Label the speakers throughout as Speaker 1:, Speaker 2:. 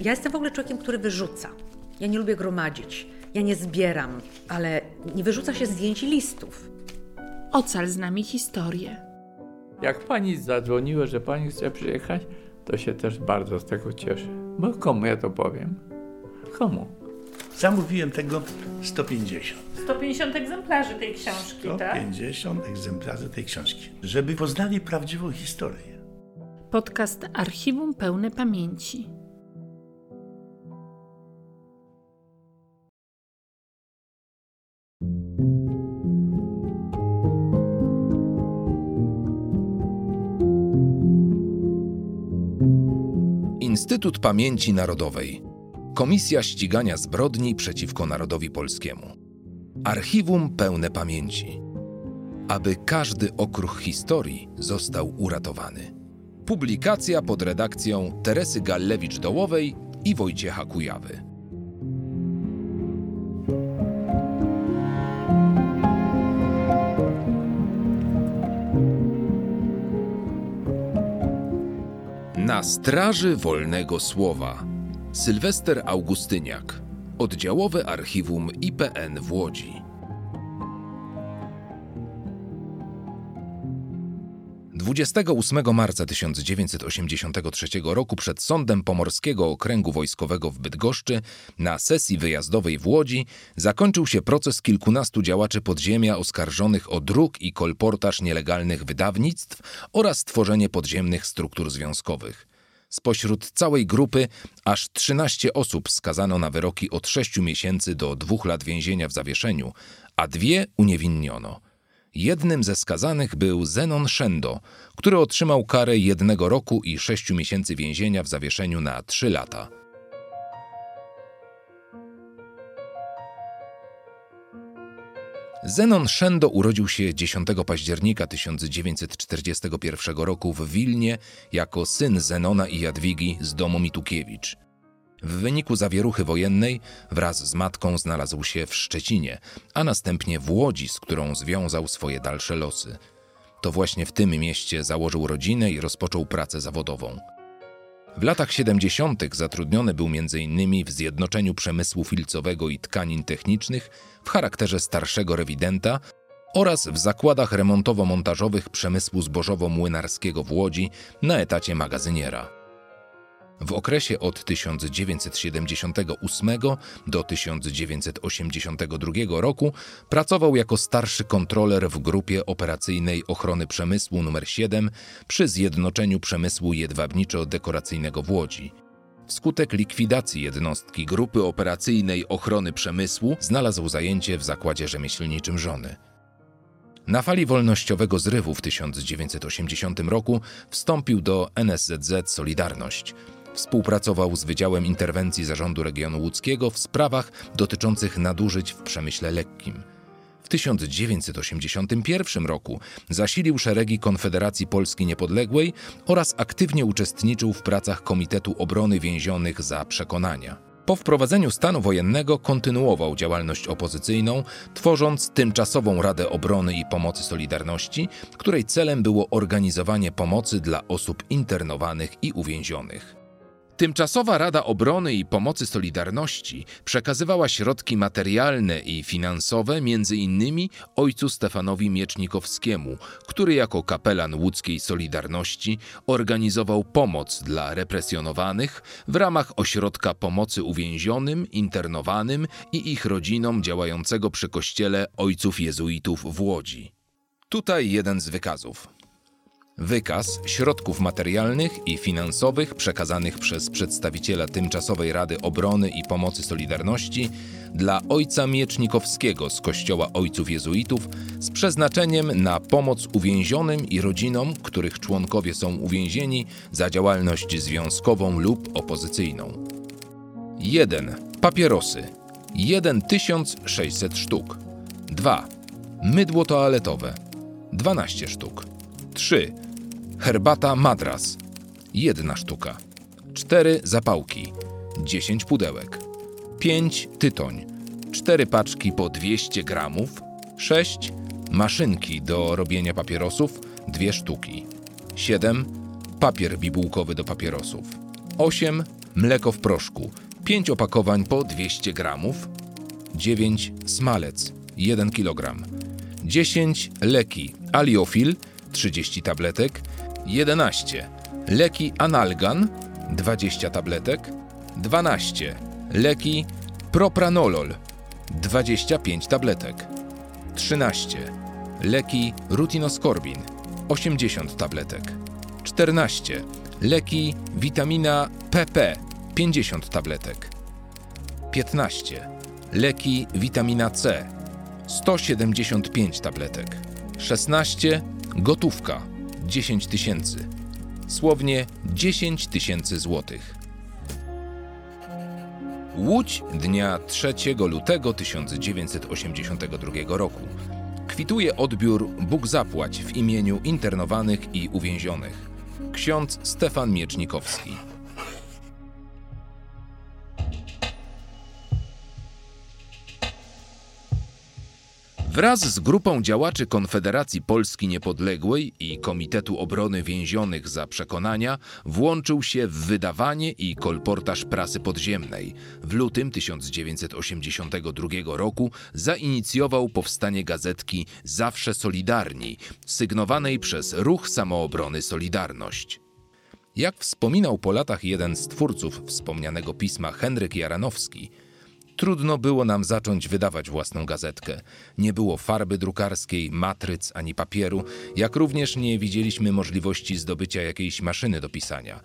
Speaker 1: Ja jestem w ogóle człowiekiem, który wyrzuca. Ja nie lubię gromadzić. Ja nie zbieram, ale nie wyrzuca się zdjęć i listów.
Speaker 2: Ocal z nami historię.
Speaker 3: Jak pani zadzwoniła, że pani chce przyjechać, to się też bardzo z tego cieszę. Bo komu ja to powiem? Komu?
Speaker 4: Zamówiłem tego 150.
Speaker 2: 150 egzemplarzy tej książki, tak?
Speaker 4: 150 egzemplarzy tej książki. Żeby poznali prawdziwą historię.
Speaker 2: Podcast Archiwum Pełne Pamięci.
Speaker 5: Instytut Pamięci Narodowej. Komisja Ścigania Zbrodni przeciwko Narodowi Polskiemu. Archiwum pełne pamięci. Aby każdy okruch historii został uratowany. Publikacja pod redakcją Teresy Gallewicz-Dołowej i Wojciecha Kujawy. Na straży wolnego słowa. Sylwester Augustyniak. Oddziałowe Archiwum IPN w Łodzi. 28 marca 1983 roku przed Sądem Pomorskiego Okręgu Wojskowego w Bydgoszczy na sesji wyjazdowej w Łodzi zakończył się proces kilkunastu działaczy podziemia oskarżonych o druk i kolportaż nielegalnych wydawnictw oraz tworzenie podziemnych struktur związkowych. Spośród całej grupy aż 13 osób skazano na wyroki od 6 miesięcy do 2 lat więzienia w zawieszeniu, a dwie uniewinniono. Jednym ze skazanych był Zenon Szendo, który otrzymał karę jednego roku i sześciu miesięcy więzienia w zawieszeniu na trzy lata. Zenon Szendo urodził się 10 października 1941 roku w Wilnie jako syn Zenona i Jadwigi z domu Mitukiewicz. W wyniku zawieruchy wojennej wraz z matką znalazł się w Szczecinie, a następnie w Łodzi, z którą związał swoje dalsze losy. To właśnie w tym mieście założył rodzinę i rozpoczął pracę zawodową. W latach 70. zatrudniony był m.in. w Zjednoczeniu Przemysłu Filcowego i Tkanin Technicznych w charakterze starszego rewidenta oraz w zakładach remontowo-montażowych przemysłu zbożowo-młynarskiego w Łodzi na etacie magazyniera. W okresie od 1978 do 1982 roku pracował jako starszy kontroler w Grupie Operacyjnej Ochrony Przemysłu nr 7 przy Zjednoczeniu Przemysłu Jedwabniczo-Dekoracyjnego w Łodzi. Wskutek likwidacji jednostki Grupy Operacyjnej Ochrony Przemysłu znalazł zajęcie w zakładzie rzemieślniczym żony. Na fali wolnościowego zrywu w 1980 roku wstąpił do NSZZ Solidarność – Współpracował z Wydziałem Interwencji Zarządu Regionu Łódzkiego w sprawach dotyczących nadużyć w przemyśle lekkim. W 1981 roku zasilił szeregi Konfederacji Polski Niepodległej oraz aktywnie uczestniczył w pracach Komitetu Obrony Więzionych za Przekonania. Po wprowadzeniu stanu wojennego kontynuował działalność opozycyjną, tworząc Tymczasową Radę Obrony i Pomocy Solidarności, której celem było organizowanie pomocy dla osób internowanych i uwięzionych. Tymczasowa Rada Obrony i Pomocy Solidarności przekazywała środki materialne i finansowe m.in. ojcu Stefanowi Miecznikowskiemu, który jako kapelan łódzkiej Solidarności organizował pomoc dla represjonowanych w ramach ośrodka pomocy uwięzionym, internowanym i ich rodzinom działającego przy kościele ojców jezuitów w Łodzi. Tutaj jeden z wykazów. Wykaz środków materialnych i finansowych przekazanych przez przedstawiciela Tymczasowej Rady Obrony i Pomocy Solidarności dla ojca Miecznikowskiego z Kościoła Ojców Jezuitów z przeznaczeniem na pomoc uwięzionym i rodzinom, których członkowie są uwięzieni za działalność związkową lub opozycyjną. 1. Papierosy 1600 sztuk. 2. Mydło toaletowe 12 sztuk. 3 Herbata Madras. Jedna sztuka. Cztery zapałki. Dziesięć pudełek. Pięć tytoń. Cztery paczki po 200 gramów. Sześć maszynki do robienia papierosów. Dwie sztuki. Siedem papier bibułkowy do papierosów. Osiem mleko w proszku 5 opakowań po 200 gramów, 9 smalec 1 kg, 10 leki aliofil 30 tabletek, 11 leki analgan 20 tabletek, 12 leki propranolol 25 tabletek, 13 leki rutinoskorbin 80 tabletek, 14 leki witamina PP 50 tabletek, 15 leki witamina C 175 tabletek, 16 gotówka 10 tysięcy, słownie 10 tysięcy złotych. Łódź dnia 3 lutego 1982 roku. Kwituje odbiór Bóg zapłać w imieniu internowanych i uwięzionych. Ksiądz Stefan Miecznikowski. Wraz z grupą działaczy Konfederacji Polski Niepodległej i Komitetu Obrony Więzionych za Przekonania włączył się w wydawanie i kolportaż prasy podziemnej. W lutym 1982 roku zainicjował powstanie gazetki Zawsze Solidarni, sygnowanej przez Ruch Samoobrony Solidarność. Jak wspominał po latach jeden z twórców wspomnianego pisma Henryk Jaranowski, Trudno było nam zacząć wydawać własną gazetkę. Nie było farby drukarskiej, matryc ani papieru, jak również nie widzieliśmy możliwości zdobycia jakiejś maszyny do pisania.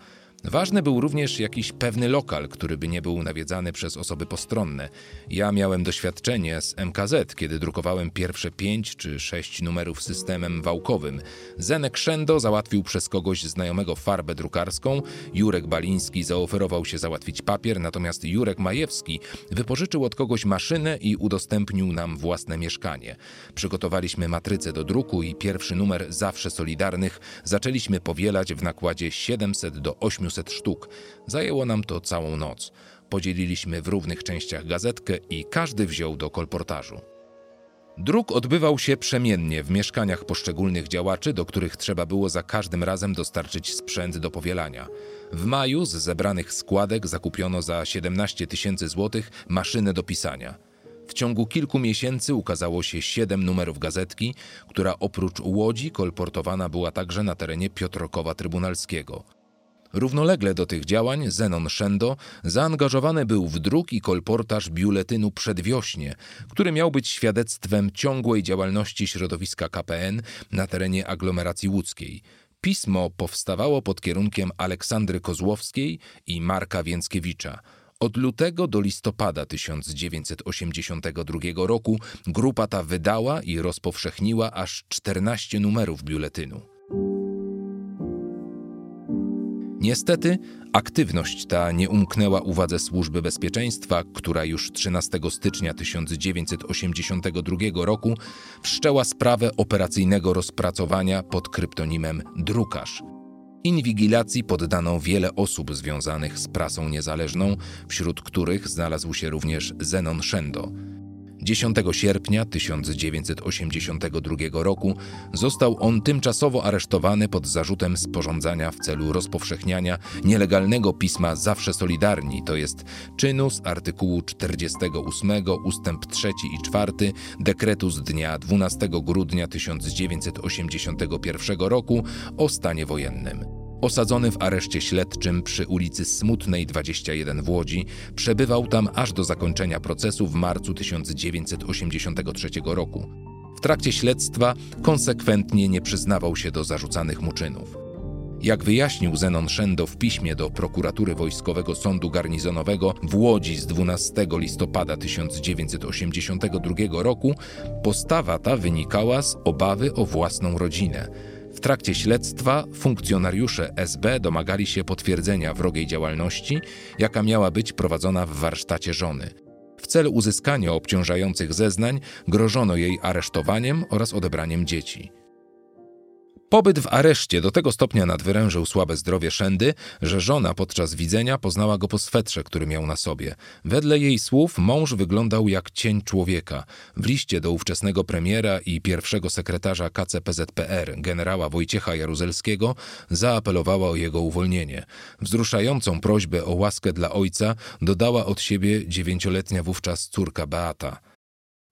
Speaker 5: Ważny był również jakiś pewny lokal, który by nie był nawiedzany przez osoby postronne. Ja miałem doświadczenie z MKZ, kiedy drukowałem pierwsze pięć czy sześć numerów systemem wałkowym. Zenek Szendo załatwił przez kogoś znajomego farbę drukarską, Jurek Baliński zaoferował się załatwić papier, natomiast Jurek Majewski wypożyczył od kogoś maszynę i udostępnił nam własne mieszkanie. Przygotowaliśmy matrycę do druku i pierwszy numer Zawsze Solidarnych zaczęliśmy powielać w nakładzie 700 do 800 sztuk. Zajęło nam to całą noc. Podzieliliśmy w równych częściach gazetkę i każdy wziął do kolportażu. Druk odbywał się przemiennie w mieszkaniach poszczególnych działaczy, do których trzeba było za każdym razem dostarczyć sprzęt do powielania. W maju z zebranych składek zakupiono za 17 tysięcy złotych maszynę do pisania. W ciągu kilku miesięcy ukazało się siedem numerów gazetki, która oprócz Łodzi kolportowana była także na terenie Piotrokowa Trybunalskiego. Równolegle do tych działań Zenon Szendo zaangażowany był w druk i kolportaż biuletynu Przedwiośnie, który miał być świadectwem ciągłej działalności środowiska KPN na terenie aglomeracji łódzkiej. Pismo powstawało pod kierunkiem Aleksandry Kozłowskiej i Marka Więckiewicza. Od lutego do listopada 1982 roku grupa ta wydała i rozpowszechniła aż 14 numerów biuletynu. Niestety, aktywność ta nie umknęła uwadze Służby Bezpieczeństwa, która już 13 stycznia 1982 roku wszczęła sprawę operacyjnego rozpracowania pod kryptonimem Drukarz. Inwigilacji poddano wiele osób związanych z prasą niezależną, wśród których znalazł się również Zenon Szendo. 10 sierpnia 1982 roku został on tymczasowo aresztowany pod zarzutem sporządzania w celu rozpowszechniania nielegalnego pisma Zawsze Solidarni, to jest czynu z artykułu 48 ustęp 3 i 4 dekretu z dnia 12 grudnia 1981 roku o stanie wojennym. Osadzony w areszcie śledczym przy ulicy Smutnej 21 w Łodzi, przebywał tam aż do zakończenia procesu w marcu 1983 roku. W trakcie śledztwa konsekwentnie nie przyznawał się do zarzucanych mu czynów. Jak wyjaśnił Zenon Szendo w piśmie do prokuratury Wojskowego Sądu Garnizonowego w Łodzi z 12 listopada 1982 roku, postawa ta wynikała z obawy o własną rodzinę trakcie śledztwa funkcjonariusze SB domagali się potwierdzenia wrogiej działalności, jaka miała być prowadzona w warsztacie żony. W celu uzyskania obciążających zeznań grożono jej aresztowaniem oraz odebraniem dzieci. Pobyt w areszcie do tego stopnia nadwyrężył słabe zdrowie Szendy, że żona podczas widzenia poznała go po swetrze, który miał na sobie. Wedle jej słów mąż wyglądał jak cień człowieka. W liście do ówczesnego premiera i pierwszego sekretarza KCPZPR, generała Wojciecha Jaruzelskiego, zaapelowała o jego uwolnienie. Wzruszającą prośbę o łaskę dla ojca dodała od siebie dziewięcioletnia wówczas córka Beata.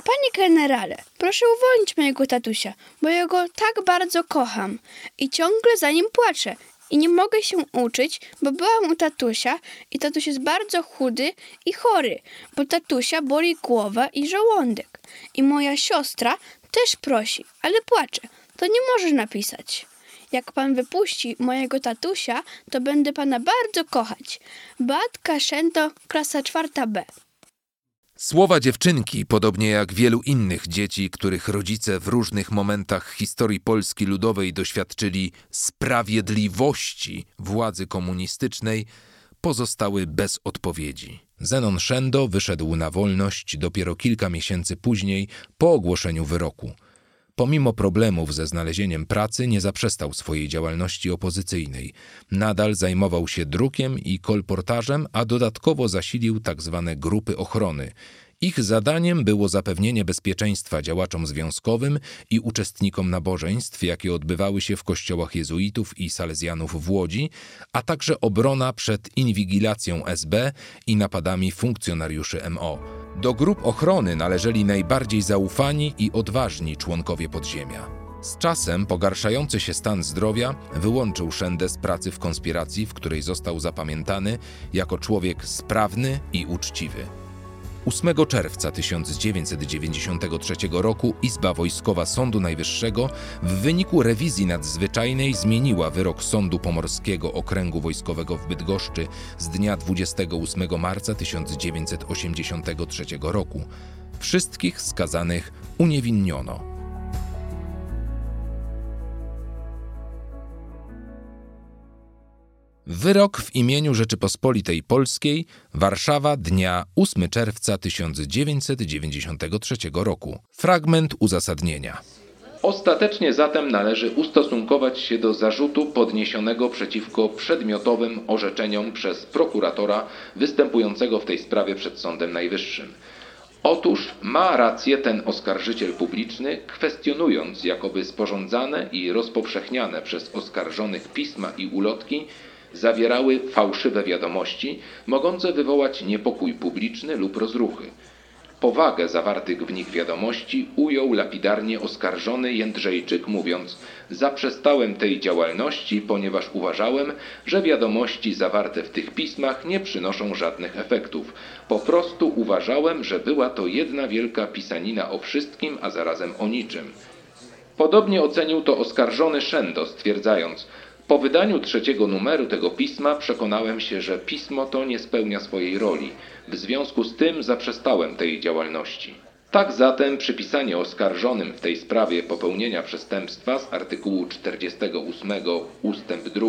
Speaker 6: Panie generale, proszę uwolnić mojego tatusia, bo ja go tak bardzo kocham i ciągle za nim płaczę. I nie mogę się uczyć, bo byłam u tatusia i tatuś jest bardzo chudy i chory, bo tatusia boli głowa i żołądek. I moja siostra też prosi, ale płacze. To nie może napisać. Jak pan wypuści mojego tatusia, to będę pana bardzo kochać. Beatka Szento, klasa czwarta B.
Speaker 5: Słowa dziewczynki, podobnie jak wielu innych dzieci, których rodzice w różnych momentach historii Polski Ludowej doświadczyli sprawiedliwości władzy komunistycznej, pozostały bez odpowiedzi. Zenon Szendo wyszedł na wolność dopiero kilka miesięcy później po ogłoszeniu wyroku. Pomimo problemów ze znalezieniem pracy, nie zaprzestał swojej działalności opozycyjnej. Nadal zajmował się drukiem i kolportażem, a dodatkowo zasilił tzw. grupy ochrony. Ich zadaniem było zapewnienie bezpieczeństwa działaczom związkowym i uczestnikom nabożeństw, jakie odbywały się w kościołach jezuitów i salezjanów w Łodzi, a także obrona przed inwigilacją SB i napadami funkcjonariuszy MO. Do grup ochrony należeli najbardziej zaufani i odważni członkowie podziemia. Z czasem pogarszający się stan zdrowia wyłączył Szendę z pracy w konspiracji, w której został zapamiętany jako człowiek sprawny i uczciwy. 8 czerwca 1993 roku Izba Wojskowa Sądu Najwyższego w wyniku rewizji nadzwyczajnej zmieniła wyrok Sądu Pomorskiego Okręgu Wojskowego w Bydgoszczy z dnia 28 marca 1983 roku. Wszystkich skazanych uniewinniono. Wyrok w imieniu Rzeczypospolitej Polskiej, Warszawa, dnia 8 czerwca 1993 roku. Fragment uzasadnienia. Ostatecznie zatem należy ustosunkować się do zarzutu podniesionego przeciwko przedmiotowym orzeczeniom przez prokuratora występującego w tej sprawie przed Sądem Najwyższym. Otóż ma rację ten oskarżyciel publiczny, kwestionując jakoby sporządzane i rozpowszechniane przez oskarżonych pisma i ulotki zawierały fałszywe wiadomości, mogące wywołać niepokój publiczny lub rozruchy. Powagę zawartych w nich wiadomości ujął lapidarnie oskarżony Jędrzejczyk, mówiąc: Zaprzestałem tej działalności, ponieważ uważałem, że wiadomości zawarte w tych pismach nie przynoszą żadnych efektów. Po prostu uważałem, że była to jedna wielka pisanina o wszystkim, a zarazem o niczym. Podobnie ocenił to oskarżony Szendo, stwierdzając: po wydaniu trzeciego numeru tego pisma przekonałem się, że pismo to nie spełnia swojej roli. W związku z tym zaprzestałem tej działalności. Tak zatem przypisanie oskarżonym w tej sprawie popełnienia przestępstwa z artykułu 48 ustęp 2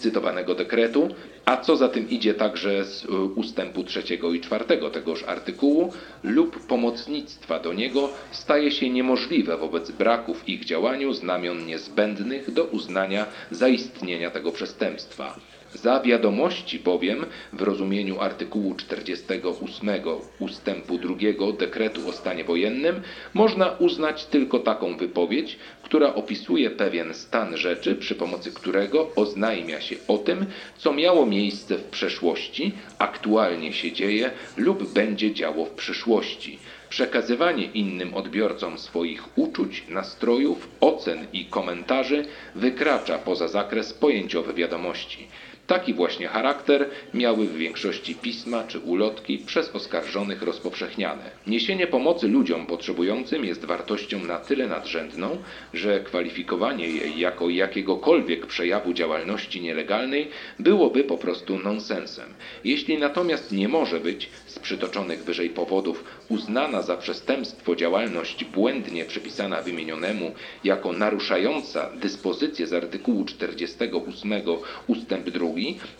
Speaker 5: cytowanego dekretu, a co za tym idzie także z y, ustępu trzeciego i czwartego tegoż artykułu, lub pomocnictwa do niego, staje się niemożliwe wobec braku w ich działaniu znamion niezbędnych do uznania zaistnienia tego przestępstwa. Za wiadomości bowiem w rozumieniu artykułu 48 ustępu 2 dekretu o stanie wojennym można uznać tylko taką wypowiedź, która opisuje pewien stan rzeczy, przy pomocy którego oznajmia się o tym, co miało miejsce w przeszłości, aktualnie się dzieje lub będzie działo w przyszłości. Przekazywanie innym odbiorcom swoich uczuć, nastrojów, ocen i komentarzy wykracza poza zakres pojęciowy wiadomości. Taki właśnie charakter miały w większości pisma czy ulotki przez oskarżonych rozpowszechniane. Niesienie pomocy ludziom potrzebującym jest wartością na tyle nadrzędną, że kwalifikowanie jej jako jakiegokolwiek przejawu działalności nielegalnej byłoby po prostu nonsensem. Jeśli natomiast nie może być z przytoczonych wyżej powodów uznana za przestępstwo działalność błędnie przypisana wymienionemu jako naruszająca dyspozycje z artykułu 48 ustęp 2,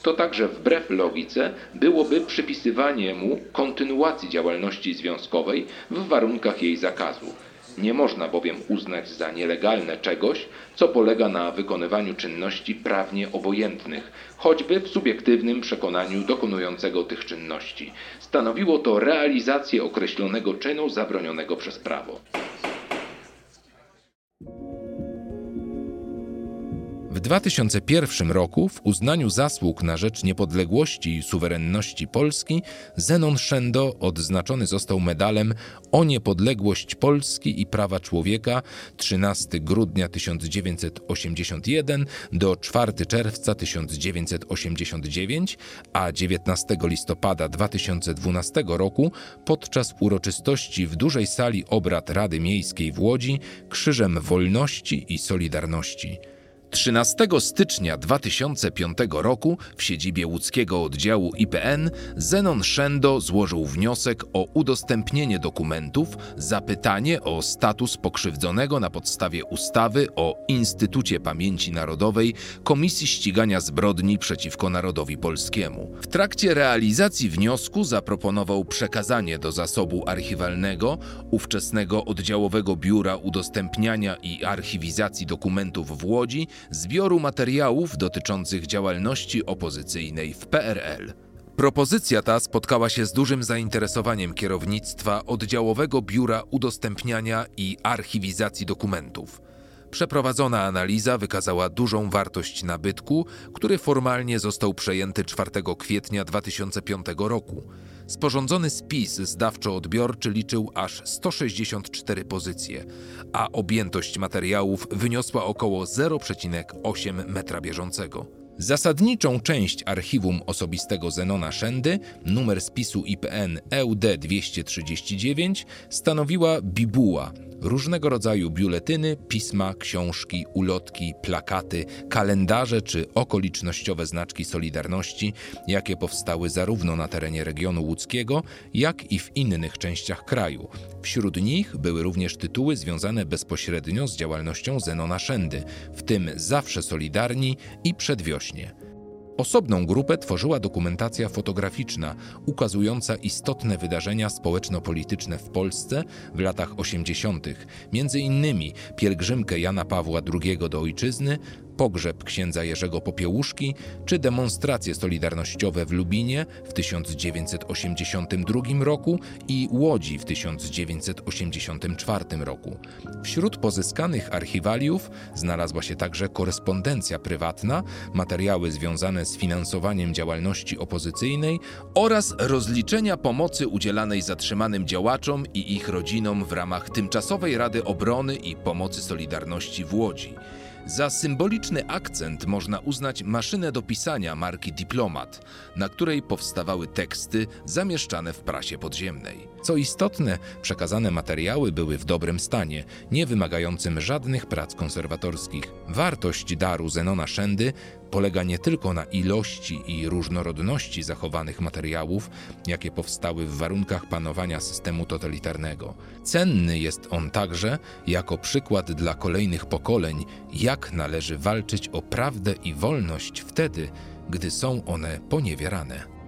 Speaker 5: to także wbrew logice byłoby przypisywanie mu kontynuacji działalności związkowej w warunkach jej zakazu. Nie można bowiem uznać za nielegalne czegoś, co polega na wykonywaniu czynności prawnie obojętnych, choćby w subiektywnym przekonaniu dokonującego tych czynności. Stanowiło to realizację określonego czynu zabronionego przez prawo. W 2001 roku w uznaniu zasług na rzecz niepodległości i suwerenności Polski Zenon Szendo odznaczony został medalem o niepodległość Polski i prawa człowieka 13 grudnia 1981 do 4 czerwca 1989, a 19 listopada 2012 roku podczas uroczystości w dużej sali obrad Rady Miejskiej w Łodzi Krzyżem Wolności i Solidarności. 13 stycznia 2005 roku w siedzibie łódzkiego oddziału IPN Zenon Szendo złożył wniosek o udostępnienie dokumentów, zapytanie o status pokrzywdzonego na podstawie ustawy o Instytucie Pamięci Narodowej Komisji Ścigania Zbrodni przeciwko Narodowi Polskiemu. W trakcie realizacji wniosku zaproponował przekazanie do zasobu archiwalnego ówczesnego oddziałowego biura udostępniania i archiwizacji dokumentów w Łodzi zbioru materiałów dotyczących działalności opozycyjnej w PRL. Propozycja ta spotkała się z dużym zainteresowaniem kierownictwa oddziałowego biura udostępniania i archiwizacji dokumentów. Przeprowadzona analiza wykazała dużą wartość nabytku, który formalnie został przejęty 4 kwietnia 2005 roku. Sporządzony spis zdawczo-odbiorczy liczył aż 164 pozycje, a objętość materiałów wyniosła około 0,8 metra bieżącego. Zasadniczą część archiwum osobistego Zenona Szendy, numer spisu IPN EUD 239, stanowiła bibuła, różnego rodzaju biuletyny, pisma, książki, ulotki, plakaty, kalendarze czy okolicznościowe znaczki Solidarności, jakie powstały zarówno na terenie regionu łódzkiego, jak i w innych częściach kraju. Wśród nich były również tytuły związane bezpośrednio z działalnością Zenona Szendy, w tym Zawsze Solidarni i Przedwiośnie. Osobną grupę tworzyła dokumentacja fotograficzna ukazująca istotne wydarzenia społeczno-polityczne w Polsce w latach 80., między innymi pielgrzymkę Jana Pawła II do ojczyzny, pogrzeb księdza Jerzego Popiełuszki czy demonstracje solidarnościowe w Lubinie w 1982 roku i Łodzi w 1984 roku. Wśród pozyskanych archiwaliów znalazła się także korespondencja prywatna, materiały związane z finansowaniem działalności opozycyjnej oraz rozliczenia pomocy udzielanej zatrzymanym działaczom i ich rodzinom w ramach Tymczasowej Rady Obrony i Pomocy Solidarności w Łodzi. Za symboliczny akcent można uznać maszynę do pisania marki Diplomat, na której powstawały teksty zamieszczane w prasie podziemnej. Co istotne, przekazane materiały były w dobrym stanie, nie wymagającym żadnych prac konserwatorskich. Wartość daru Zenona Szendy polega nie tylko na ilości i różnorodności zachowanych materiałów, jakie powstały w warunkach panowania systemu totalitarnego. Cenny jest on także jako przykład dla kolejnych pokoleń, jak należy walczyć o prawdę i wolność wtedy, gdy są one poniewierane.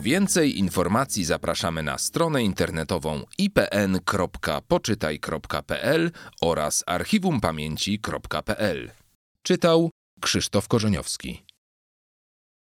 Speaker 5: Więcej informacji zapraszamy na stronę internetową ipn.poczytaj.pl oraz archiwumpamięci.pl. Czytał Krzysztof Korzeniowski.